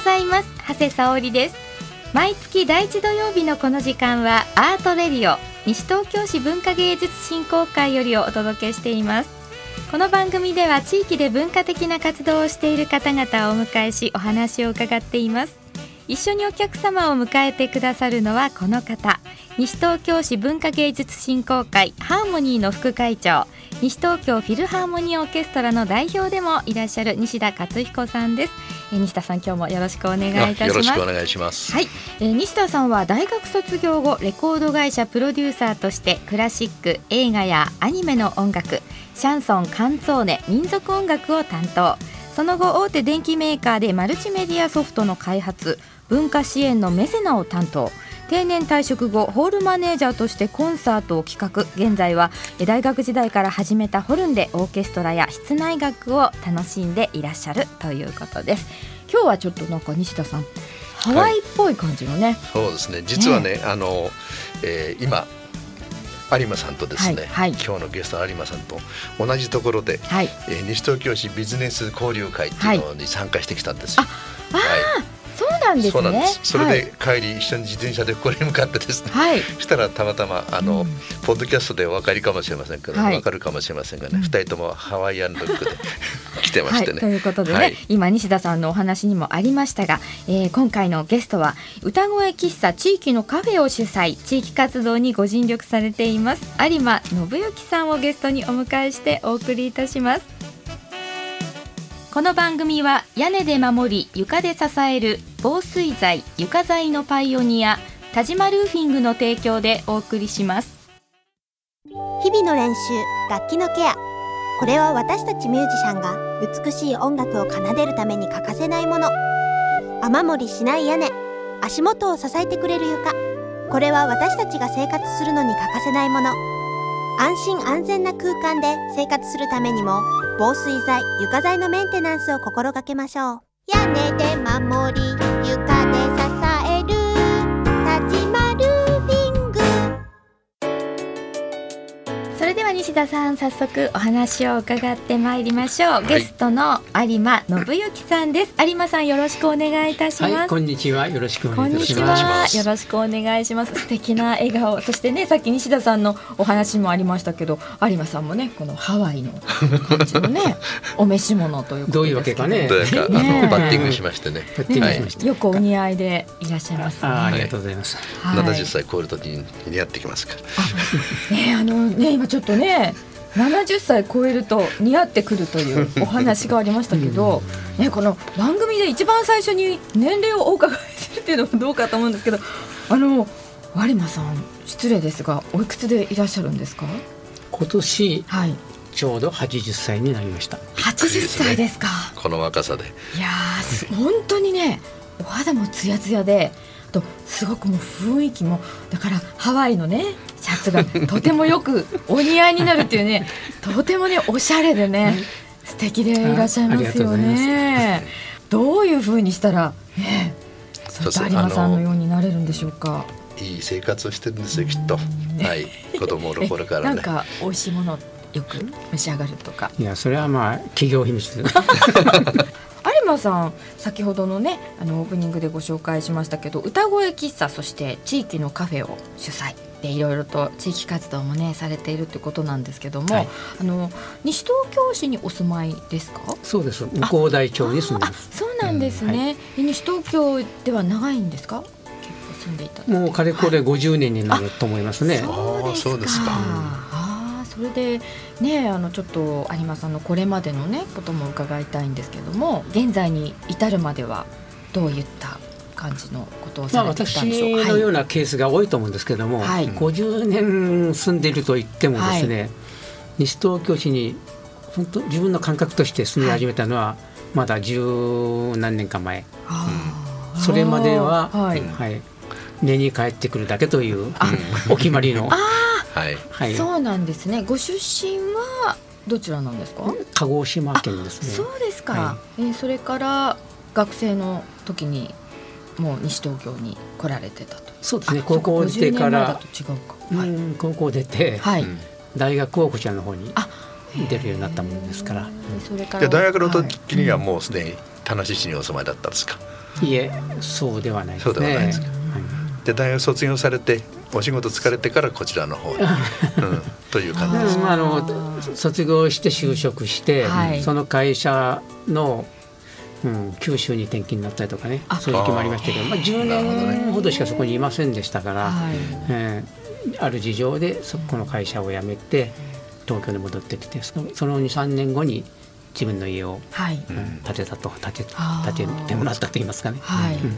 ございます。長谷沙織です。毎月第一土曜日のこの時間はアートレディオ西東京市文化芸術振興会よりお届けしています。この番組では地域で文化的な活動をしている方々をお迎えしお話を伺っています。一緒にお客様を迎えてくださるのはこの方。西東京市文化芸術振興会ハーモニーの副会長。西東京フィルハーモニーオーケストラの代表でもいらっしゃる西田勝彦さんです。え西田さん今日もよろしくお願いいたします。よろしくお願いします。はい、えー、西田さんは大学卒業後レコード会社プロデューサーとしてクラシック映画やアニメの音楽シャンソンカンツォーネ民族音楽を担当。その後大手電機メーカーでマルチメディアソフトの開発文化支援のメセナを担当。定年退職後ホールマネージャーとしてコンサートを企画。現在は大学時代から始めたホルンでオーケストラや室内楽を楽しんでいらっしゃるということです。今日はちょっとなんか西田さんハワイっぽい感じのね、はい、そうですね。実はね、ね、あの、えー、今有馬さんとですね、はい。はい、今日のゲスト有馬さんと同じところで、はい、えー、西東京市ビジネス交流会っていうのに参加してきたんですよ。ああ、そうなんですね。それで帰り一緒に自転車でこれに向かってですね。はい。したらたまたまあの、うん、ポッドキャストでお分かりかもしれませんけど、はい、分かるかもしれませんがね、二、人ともハワイアンルックで 来てましてね。ということでね、今西田さんのお話にもありましたが、えー、今回のゲストは歌声喫茶地域のカフェを主催、地域活動にご尽力されています有馬信之さんをゲストにお迎えしてお送りいたします。この番組は屋根で守り床で支える防水材床材のパイオニア田島ルーフィングの提供でお送りします。日々の練習楽器のケア。これは私たちミュージシャンが美しい音楽を奏でるために欠かせないもの。雨漏りしない屋根足元を支えてくれる床。これは私たちが生活するのに欠かせないもの。安心安全な空間で生活するためにも防水材床材のメンテナンスを心がけましょう。屋根で守り床では西田さん早速お話を伺ってまいりましょう、はい、ゲストの有馬信之さんです。有馬さんよろしくお願いいたします、はい、こんにちは。よろしくお願いします。よろしくお願いします。素敵な笑顔。そしてねさっき西田さんのお話もありましたけど有馬さんもねこのハワイの感じのね お召し物というど。ういうわけかね。どうか、ね、バッティングしましてね。ね、よくお似合いでいらっしゃいます、ね、ありがとうございます。七十、歳超えるときに似合ってきますから。ねあのね今ちょっとね70歳超えると似合ってくるというお話がありましたけど、ね、この番組で一番最初に年齢をお伺いするっていうのもどうかと思うんですけどあの有馬さん失礼ですがおいくつでいらっしゃるんですか？今年、はい、ちょうど80歳になりました。80歳ですか。この若さで。いや本当にねお肌もツヤツヤでとすごくもう雰囲気もだからハワイのねシャツが とてもよくお似合いになるっていうねとてもねおしゃれでね素敵でいらっしゃいますよね。どういうふうにしたらねそう有馬さんのようになれるんでしょうか？いい生活をしてるんですよきっと。はい、子供の頃から、ね、なんか美味しいものよく召し上がるとか？いやそれはまあ企業秘密。有馬さん先ほどのねあのオープニングでご紹介しましたけど歌声喫茶そして地域のカフェを主催でいろいろと地域活動もねされているってことなんですけども、はい、あの西東京市にお住まいですか？そうです。向こう大町に住んでます。そうなんですね、うんはい、西東京では長いんですか？結構住んでいたもうかれこれ50年になると思いますね、はい、そうですかそれでねあのちょっと有馬さんのこれまでのねことも伺いたいんですけども現在に至るまではどういった感じのことをされてきたんでしょう？か、まあ、私のようなケースが多いと思うんですけども、はい、50年住んでいると言ってもですね、はい、西東京市に本当自分の感覚として住み始めたのはまだ十何年か前、うん、それまでは、はい、はい、寝に帰ってくるだけというお決まりの。はい、はい、そうなんですね。ご出身はどちらなんですか？鹿児島県ですね。そうですか。はい、えー、それから学生の時にもう西東京に来られてたと。そうですね。高校出てから、はい、高校出て、はい、大学をこちらの方に出るようになったものですから。それから大学の時にはもうすでに田無市にお住まいだったんですか？いえそうではないですねそうではないですか、はい、で大学卒業されてお仕事疲れてからこちらの方に、うん、という感じです、あの卒業して就職して、はい、その会社のうん、九州に転勤になったりとかねそういう時もありましたけどまあ、10年ほどしかそこにいませんでしたから、ねえー、ある事情でそこの会社を辞めて東京に戻ってきてその23年後に自分の家を、はい。うん、建てたと建て建ててもらったと言いますかね。はい。うん、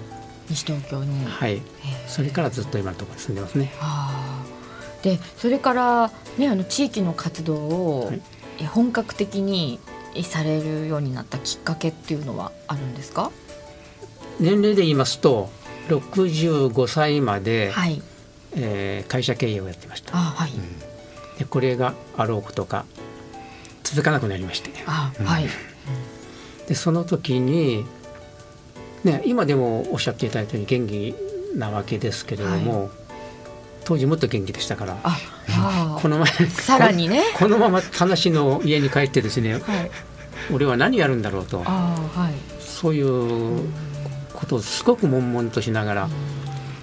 西東京に、はい、それからずっと今のところ住んでますね。でそれからねあの地域の活動を、はい、本格的にされるようになったきっかけっていうのはあるんですか？年齢で言いますと65歳まで、はい。えー、会社経営をやってました。あはい、でこれがあろうことか続かなくなりまして。ね。あはい、でその時に、ね、今でもおっしゃっていただいたように元気なわけですけれども、はい、当時もっと元気でしたからあ この前さらにね。このまま話の家に帰ってですね、はい、俺は何やるんだろうと、はい、そういうことをすごく悶々としながら、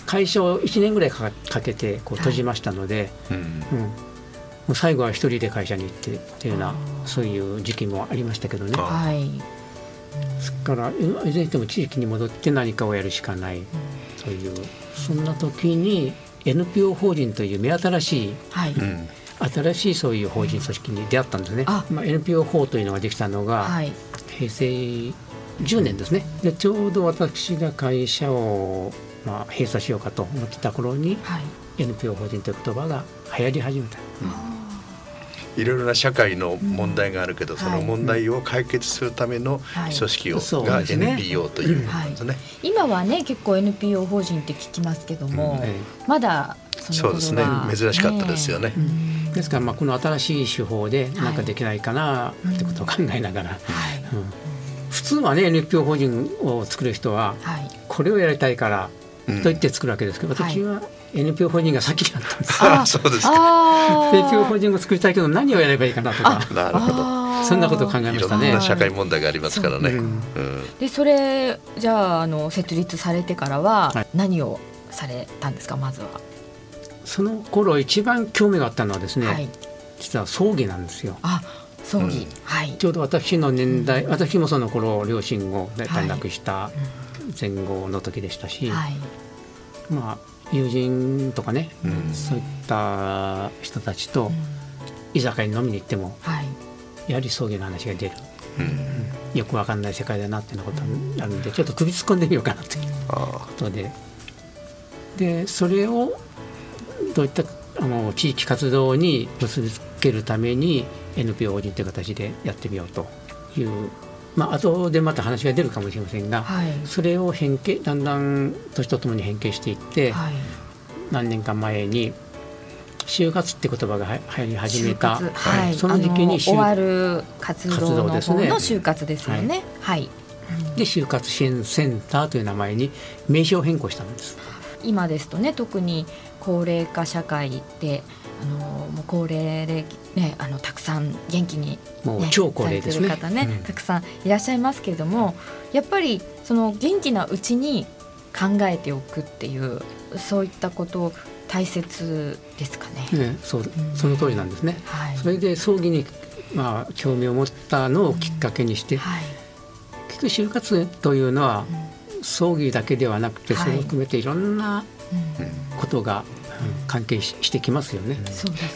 会社を1年ぐらいかけてこう閉じましたので、はい、うん、もう最後は一人で会社に行ってっていうようなそういう時期もありましたけどね。はい、ですからいずれにしても地域に戻って何かをやるしかない。という。そんな時に NPO 法人という目新しい、はい、新しいそういう法人組織に出会ったんですね。あ。まあ、NPO 法というのができたのが、はい、平成10年ですね。でちょうど私が会社を、まあ、閉鎖しようかと思ってた頃に、はい、NPO 法人という言葉が流行り始めた。うんいろいろな社会の問題があるけど、その問題を解決するための組織を、が NPO というですね、今はね結構 NPO 法人って聞きますけども、まだそうですね。珍しかったですよね。ですからまあこの新しい手法で何かできないかなってことを考えながら、普通はね NPO 法人を作る人はこれをやりたいからと言って作るわけですけど、私は NPO 法人が先だったんです。あそうですか。NPO 法人を作りたいけど何をやればいいかなとか。なるほど。そんなことを考えましたね。社会問題がありますからね。でそれじゃああの設立されてからは何をされたんですかまずは？その頃一番興味があったのはですね、はい、実は葬儀なんですよ。あ葬儀、はい、ちょうど私の年代、私もその頃両親を大体亡くした前後の時でしたし、はい、まあ友人とかね、うん、そういった人たちと居酒屋に飲みに行っても、はい、やはり葬儀の話が出る、うん、よくわかんない世界だなっていうことがあるんでちょっと首突っ込んでみようかなということで。でそれをどういったあの地域活動に結びつけるために NPO 法人という形でやってみようという。まあ後でまた話が出るかもしれませんが、はい、それを変形だんだん年とともに変形していって、はい、何年か前に就活って言葉が流行り始めた、はい、その時期に終わる活動の方の就活ですよね。はい、で就活支援センターという名前に名称変更したんです。今ですとね特に高齢化社会であのもう高齢で、ね、あのたくさん元気に、ね、もう超高齢ですね。方ね、うん、たくさんいらっしゃいますけれどもやっぱりその元気なうちに考えておくっていうそういったこと大切ですかね。ねそう、うん、その通りなんですね。はい、それで葬儀にまあ興味を持ったのをきっかけにして、うん。はい、結局就活というのは、葬儀だけではなくて、それを含めていろんなことが関係してきますよね。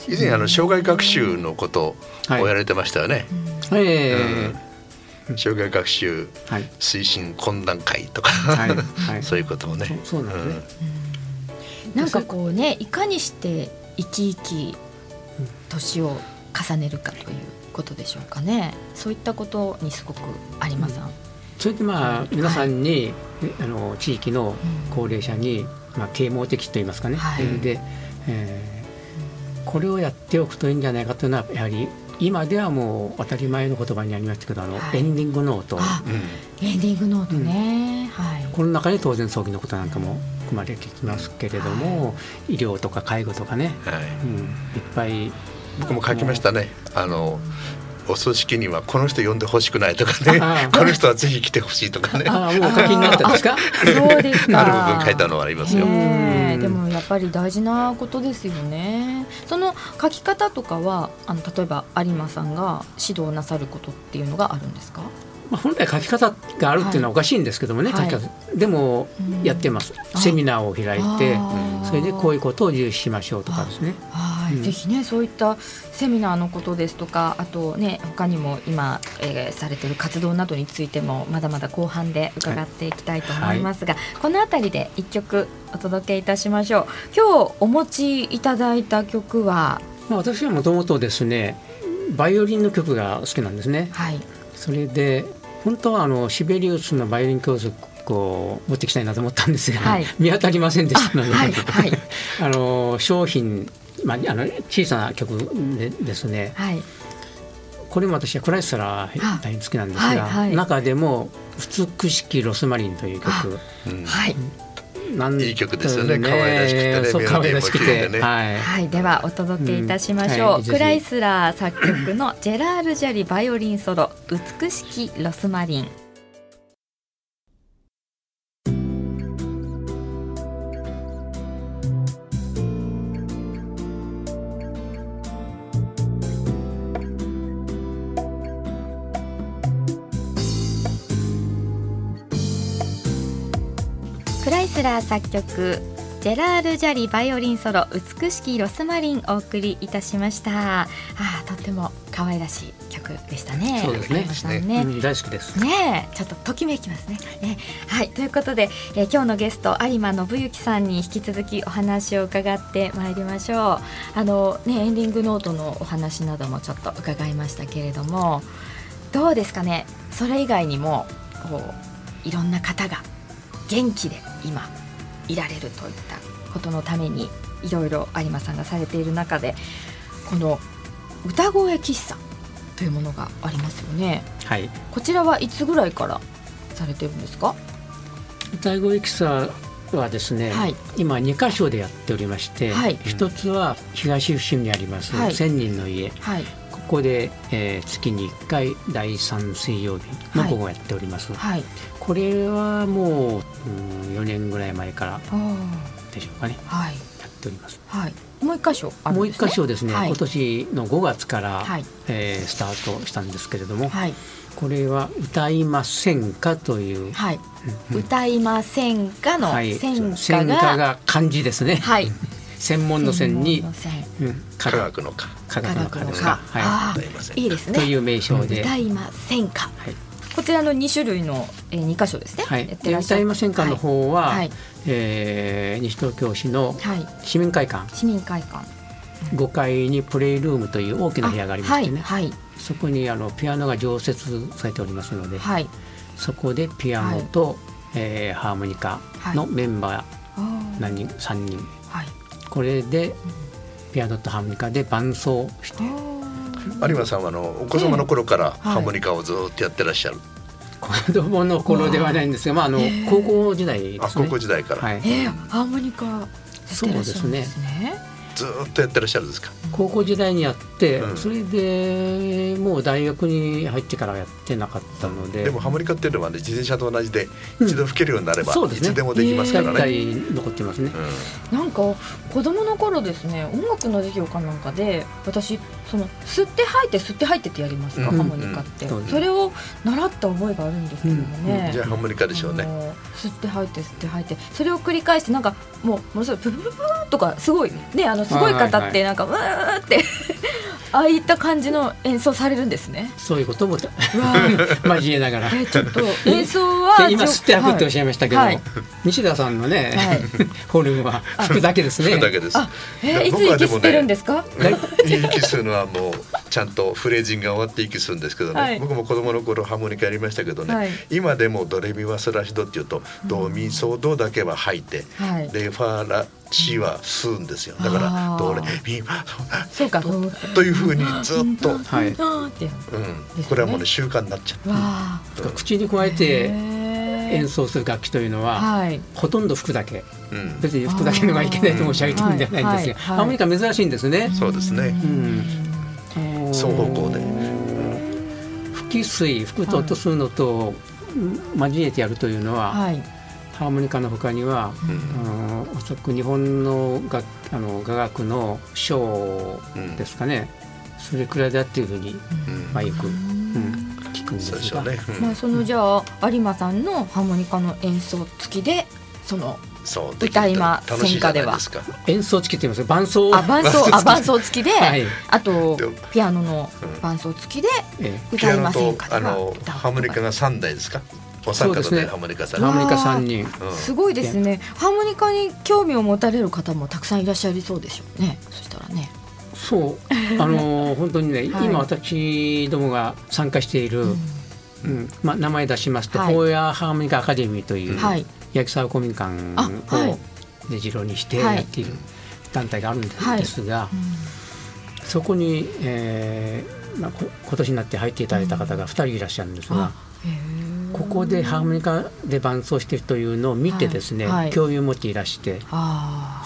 以前あの障害学習のことをやられてましたよね。はい、えー、障害学習推進懇談会とか、はい。はい、そういうことをね。そうなんです。ね。うん、なんかこうねいかにして生き生き年を重ねるかということでしょうかね。そういったことにすごくあります。うん、それでまあ皆さんに、あの地域の高齢者に、まあ、啓蒙的といいますかね、はい、で、えー、これをやっておくといいんじゃないかというのはやはり今ではもう当たり前の言葉になりましたけどあの、はい、エンディングノート、うん、エンディングノートね、うん、はい、この中に当然葬儀のことなんかも含まれてきますけれども、はい、医療とか介護とかね、はい。うん、いっぱい。僕も書きましたね。あのお葬式にはこの人呼んでほしくないとかね。この人はぜひ来てほしいとかね。あもうお書きになったんですか？そうですか。ある部分書いたのはありますよでもやっぱり大事なことですよねその書き方とかはあの例えば有馬さんが指導なさることっていうのがあるんですかまあ、本来書き方があるっていうのはおかしいんですけどもね、はい、書き方でもやってます、うん、セミナーを開いてそれでこういうことを重視しましょうとかですね。はい、うん、ぜひねそういったセミナーのことですとかあとね他にも今、えー、されている活動などについてもまだまだ後半で伺っていきたいと思いますが、はい、この辺りで一曲お届けいたしましょう。今日お持ちいただいた曲は、まあ、私はもともとですねバイオリンの曲が好きなんですね。はい、それで本当はあのシベリウスのバイオリン教則を持ってきたいなと思ったんですが、はい、見当たりませんでしたので、はいはい、あの商品、まあ、あの小さな曲でですね、はい、これも私はクライスラー大好きなんですが、はいはい、中でも「美しきロスマリン」という曲、はい、なんいい曲ですよね。可愛らしくてね。そう可愛らしくて、ね、はい、はい、ではお届けいたしましょう。うん。はい、クライスラー作曲のジェラールジャリバイオリンソロ美しきロスマリン。ラー作曲ジェラール・ジャリバイオリンソロ美しきロスマリンお送りいたしました。あとっても可愛らしい曲でしたね。そうですね。ね、うん、大好きです。ねちょっとときめきますね。ねはいということで、えー、今日のゲスト有馬信之さんに引き続きお話を伺ってまいりましょう。あのねエンディングノートのお話などもちょっと伺いましたけれどもどうですかね？それ以外にもこういろんな方が元気で今いられるといったことのためにいろいろ有馬さんがされている中でこの歌声喫茶というものがありますよね。はい。こちらはいつぐらいからされてるんですか？歌声喫茶はですね、はい、今2箇所でやっておりまして、はい、一つは東伏見にあります、はい、千人の家、はい、ここで、えー、月に1回第3水曜日の午後やっております、はい、これはもう、うん、4年ぐらい前からでしょうかね、はい、やっております。はい、もう一箇所、ね、もう一箇所ですね、はい、今年の5月から、はい、えー、スタートしたんですけれども、はい、これは歌いませんかという、はい。うん、歌いませんかの戦歌が,、が漢字ですね。はい。専門の線に、うん、科学の科。科学の科。ですか。はい。いいですね。という名称で。歌いませんか。はい。こちらの2種類の、えー、2箇所ですね。はい、歌い。ませんかの方は、はい、えー、西東京市の市民会館、市民会館。5階にプレイルームという大きな部屋がありましてね、はい、はい、そこにあのピアノが常設されておりますので、はい、そこでピアノと、はい、えー、ハーモニカのメンバー何人、3人、はい、これでピアノとハーモニカで伴奏して。有馬さんはあのお子様の頃からハーモニカをずっとやってらっしゃる。子供の頃ではないんですが、まああの高校時代ですね。高校時代から。はい、えー、ハーモニカそうですね。ずっとやってらっしゃるんですか？高校時代にやって、うん、それでもう大学に入ってからやってなかったので、でもハモニカっていうのはね自転車と同じで一度吹けるようになれば、うんね、いつでもできますからね、えー、残ってますね、うん、なんか子供の頃ですね音楽の授業かなんかで私その吸って吐いて吸って吐いてってやりますか、ハモニカって、それを習った覚えがあるんですけどもね、じゃあハモニカでしょうね。吸って吐いて吸って吐いて。それを繰り返してなんかもうものすごいププププとかすごいねあのすごい方ってなんかうーってああいった感じの演奏されるんですね。そういうことも交え ながら。えちょっと 演奏は今吸って吐くっておっしゃいましたけど、はい、西田さんのね、はい、ホルンは吹くだけですね。吹くだけです。えー、いつ息吸ってるんですか？ね、息吸うのはもうちゃんとフレージングが終わって息するんですけどね、はい、僕も子供の頃ハーモニカやりましたけどね、今でもドレミファソラシドっていうと、ドミソドだけは吐いて、レファラシは吸うんですよ。だからドレミファそうか。というふうにずっと、はい。うん、これはもうね習慣になっちゃう、口に加えて演奏する楽器というのは、はい、ほとんど吹くだけ、うん、別に吹くだけのがいけないと申し上げてるんじゃないんですが、ハーモニカ珍しいんですね。そうですね、うん、双方向で。吹水吹くと音するのと交えてやるというのは、はい、ハーモニカのほかには、うん、あのおそらく日本のがあの雅楽の賞ですかね、うん、それくらいだっていうふうに、まあ、よく、うん、聞くんですが、ね。まあ、そのじゃあ有馬さんのハーモニカの演奏付きでそのそう歌いませんか。では。演奏付きって言います伴奏あ伴奏あ伴奏付き。で、はい、あとピアノの伴奏付きで歌いませんかでは、あのハーモニカが三台ですか？お三方でハーモニカさん、ハーモニカ三人、すごいですね。ハーモニカに興味を持たれる方もたくさんいらっしゃりそうでしょうね。そしたらね。そう。あの 本当にね、今私どもが参加している、うん。まあ、名前出しますと、はい、ホーヤーハーモニカアカデミーという、はい、八木沢公民館を根城にしてやっている団体があるんですが、そこに、えーまあ、今年になって入っていただいた方が2人いらっしゃるんですが。ここでハーモニカで伴奏しているというのを見てですね、はい、興味を持っていらして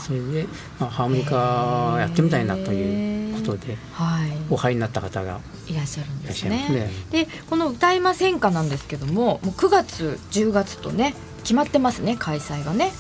それで、まあ、ハーモニカやってみたいなということで、お入りになった方がいらっしゃるんですね。ね。でこの「歌いませんか」なんですけどももう9月10月とね決まってますね開催がね。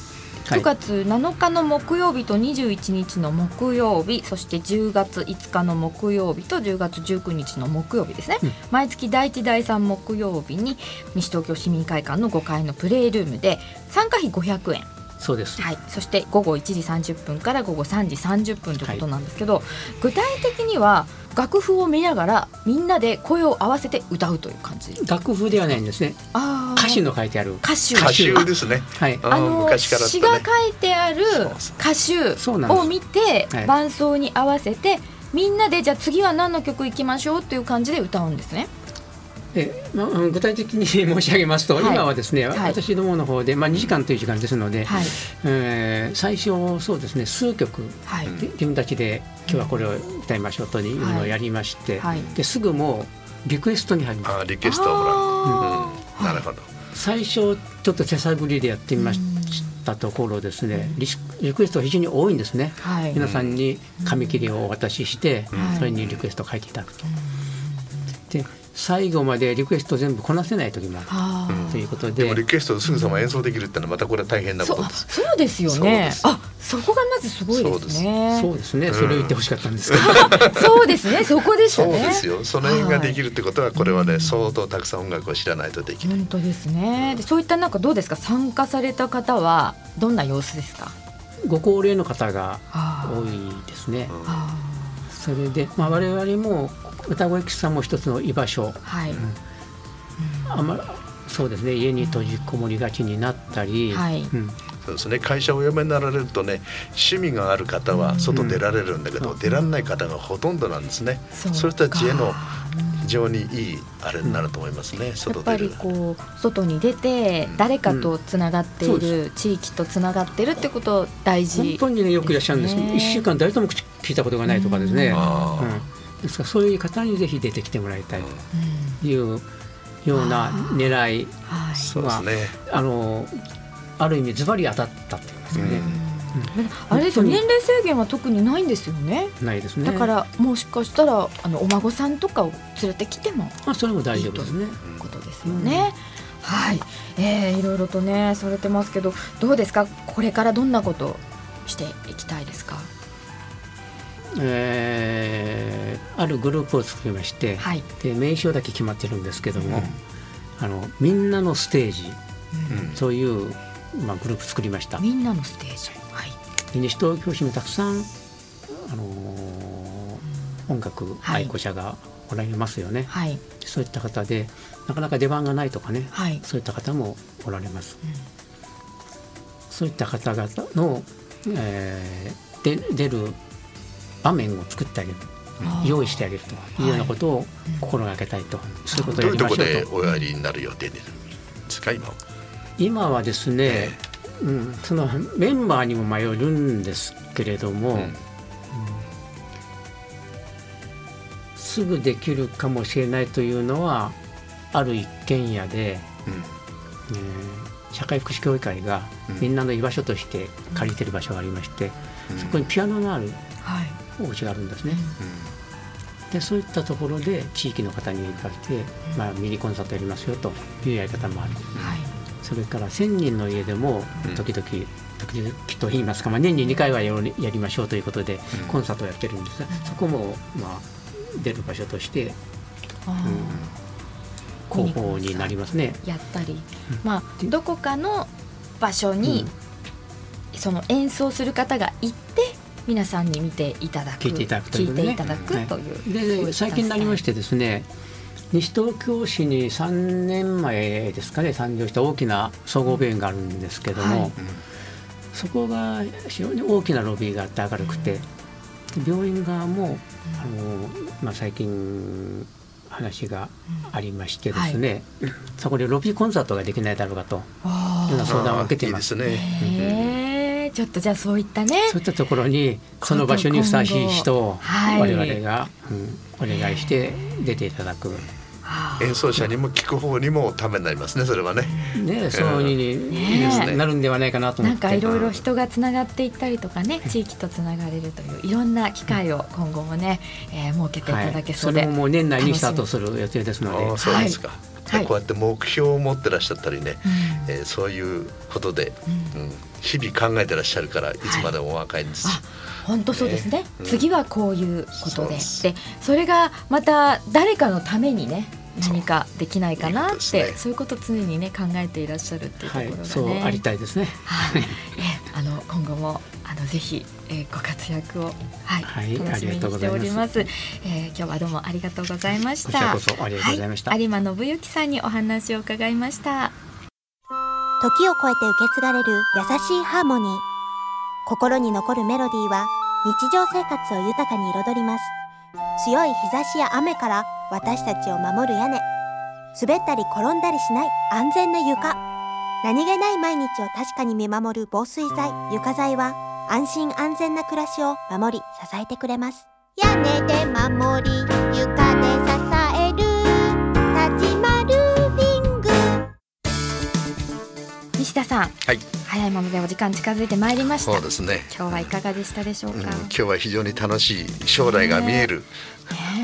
9月7日の木曜日と21日の木曜日そして10月5日の木曜日と10月19日の木曜日ですね、うん、毎月第1第3木曜日に西東京市民会館の5階のプレイルームで参加費500円。そうです、はい、そして午後1時30分から午後3時30分ということなんですけど、はい、具体的には楽譜を見ながらみんなで声を合わせて歌うという感じ。楽譜ではないんですね。歌詞の書いてある。歌詞歌詞ですね。はい。あの昔から、ね、詩が書いてある歌詞を見て伴奏に合わせてみんなでじゃあ次は何の曲いきましょうという感じで歌うんですねえまあ、具体的に 申し上げますと、はい、今はですね、はい、私どもの方で、まあ、2時間という時間ですので、はい、えー、最初そうですね数曲、はい、自分たちで今日はこれを歌いましょうというのをやりまして、はい、ですぐもうリクエストに入ります。あリクエストをもらう、うん、なるほど。最初ちょっと手探りでやってみましたところですね、リリクエストが非常に多いんですね、はい、皆さんに紙切りをお渡しして、それにリクエストを書いていただくと。で最後までリクエスト全部こなせない時もある。ということで。でもリクエストすぐさま演奏できるってのはまたこれは大変なこと。ですそうですよね。あそこがまずすごいですね。そうです。ね。それを言ってほしかったんですけど。そうですね。そこですね。そうですよ。その辺ができるってことはこれはね相当たくさん音楽を知らないとできない。本当ですね。でそういったなんかどうですか？参加された方はどんな様子ですか？ご高齢の方が多いですね。それで、まあ、我々も歌声喫茶も一つの居場所、はい。うん、あまそうですね。家に閉じこもりがちになったり、はい。うん、そうですね。会社をお辞めになられるとね趣味がある方は外出られるんだけど、うん、出られない方がほとんどなんですね。そういう人たちへの非常にいいあれになると思いますね、うん、やっぱりこう外に出て誰かとつながっている、うん、地域とつながってるってこと大事、ね、本当にねよくいらっしゃるんです一週間誰とも聞いたことがないとかですね、うんですからそういう方にぜひ出てきてもらいたいというような狙いは、ね、あのある意味ズバリ当たったって言いますよね。あれです年齢制限は特にないんですよね。ないですね。だからもしかしたらあのお孫さんとかを連れてきてもあそれも大丈夫ですね。ことですよね。うん、はい、えー、いろいろとねされてますけどどうですか？これからどんなことしていきたいですか？えー、あるグループを作りまして、はい、で名称だけ決まってるんですけども、うん、あのみんなのステージ、うん、そういう、まあ、グループ作りました。みんなのステージ、はい、西東京市にたくさん、あのー、音楽愛好者がおられますよね、はい、そういった方でなかなか出番がないとかね、はい、そういった方もおられます、うん、そういった方々の、えー、で出る場面を作ってあげる用意してあげるというようなことを心がけたいと、はい、そういうことをやりましょうと。どういうところでおやりになる予定ですか今今はですね、えー、うん、そのメンバーにも迷るんですけれども、うん。うん、すぐできるかもしれないというのはある一軒家で、うん。えー、社会福祉協議会がみんなの居場所として借りてる場所がありまして、そこにピアノのある、はいがあるんですね。でそういったところで地域の方に対して、まあ、ミニコンサートやりますよというやり方もある、はい、それから1,000人の家でも時々、時々と言いますか、まあ、年に2回はやりましょうということでコンサートをやってるんですが、そこも、まあ、出る場所として、うん、広報になりますね。やったり、まあ、どこかの場所に、その演奏する方が行って皆さんに見ていただく聞いていただくという、いていただくという、で最近になりましてですね西東京市に3年前ですかね誕生した大きな総合病院があるんですけども、はい、そこが非常に大きなロビーがあって明るくて、病院側もあの、まあ、最近話がありましてですね、はい、そこでロビーコンサートができないだろうかというような相談を受けています。ね、ちょっとじゃあそういったね。そういったところにその場所にふさわしい人を我々が、うん、お願いして出ていただく。演奏者にも聞く方にもためになりますねそれはね。ねそうに、ね、なるんではないかなとなんかいろいろ人がつながっていったりとかね地域とつながれるといういろんな機会を今後もね、えー、設けていただけそうで、はい、それももう年内にスタートする予定ですので。そうですか、はい、こうやって目標を持ってらっしゃったりね、うん、えー、そういうことで、うん、うん、日々考えてらっしゃるからい。つまでもお若いんです。はい本当そうですね、ね。うん、次はこういうことで。でそれがまた誰かのためにね何かできないかなってそう、ね,、いうことを常にね考えていらっしゃるっていうところがね、はい、そうありたいですね。はい、えあの今後もあのぜひ、えー、ご活躍をはい、はい、楽しみにしております。ますえー、今日はどうもありがとうございました。こちらこそありがとうございました。有馬信之さんにお話を伺いました。時を超えて受け継がれる優しいハーモニー。心に残るメロディーは日常生活を豊かに彩ります。強い日差しや雨から私たちを守る屋根。滑ったり転んだりしない安全な床。何気ない毎日を確かに見守る防水剤床材は安心安全な暮らしを守り支えてくれます。屋根で守り床で支える。立ちまルーフィング。西田さん。はい。早いものでお時間近づいてまいりました。そうですね。今日はいかがでしたでしょうか、うん、今日は非常に楽しい将来が見える、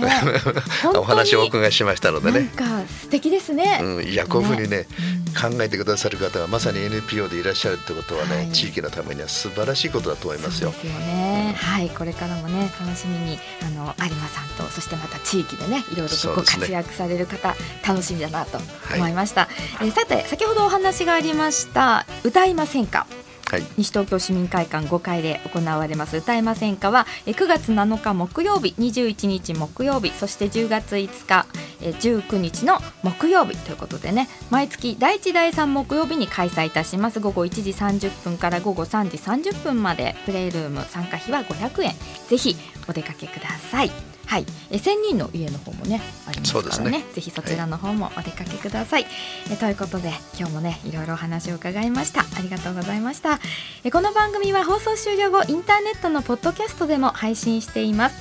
お話をお伺いしましたのでね。なんか素敵ですね。うん、いやこういうふうにね、考えてくださる方がまさに NPO でいらっしゃるってことはね、はい、地域のためには素晴らしいことだと思いますよ。ですよね、うん、はい、これからもね楽しみにあの有馬さんとそしてまた地域でねいろいろとご活躍される方、ね、楽しみだなと思いました。はい、えさて先ほどお話がありました歌いませんか？はい、西東京市民会館5階で行われます。歌えませんかは9月7日木曜日21日木曜日そして10月5日19日の木曜日ということでね毎月第1第3木曜日に開催いたします。午後1時30分から午後3時30分までプレイルーム参加費は500円。ぜひお出かけください。はい、え千人の家の方もねありますからね、ね、ぜひそちらの方もお出かけください、はい、えということで今日もねいろいろお話を伺いました。ありがとうございました。えこの番組は放送終了後インターネットのポッドキャストでも配信しています。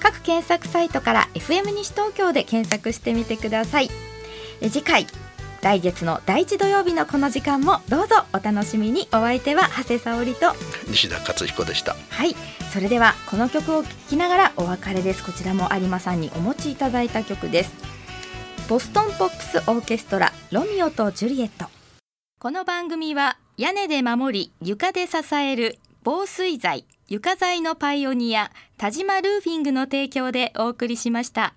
各検索サイトから FM 西東京で検索してみてください。え次回来月の第一土曜日のこの時間もどうぞお楽しみに。お相手は長谷沙織と。西田勝彦でした。はい。それではこの曲を聴きながらお別れです。こちらも有馬さんにお持ちいただいた曲です。ボストンポップスオーケストラロミオとジュリエット。この番組は屋根で守り床で支える防水材床材のパイオニア田島ルーフィングの提供でお送りしました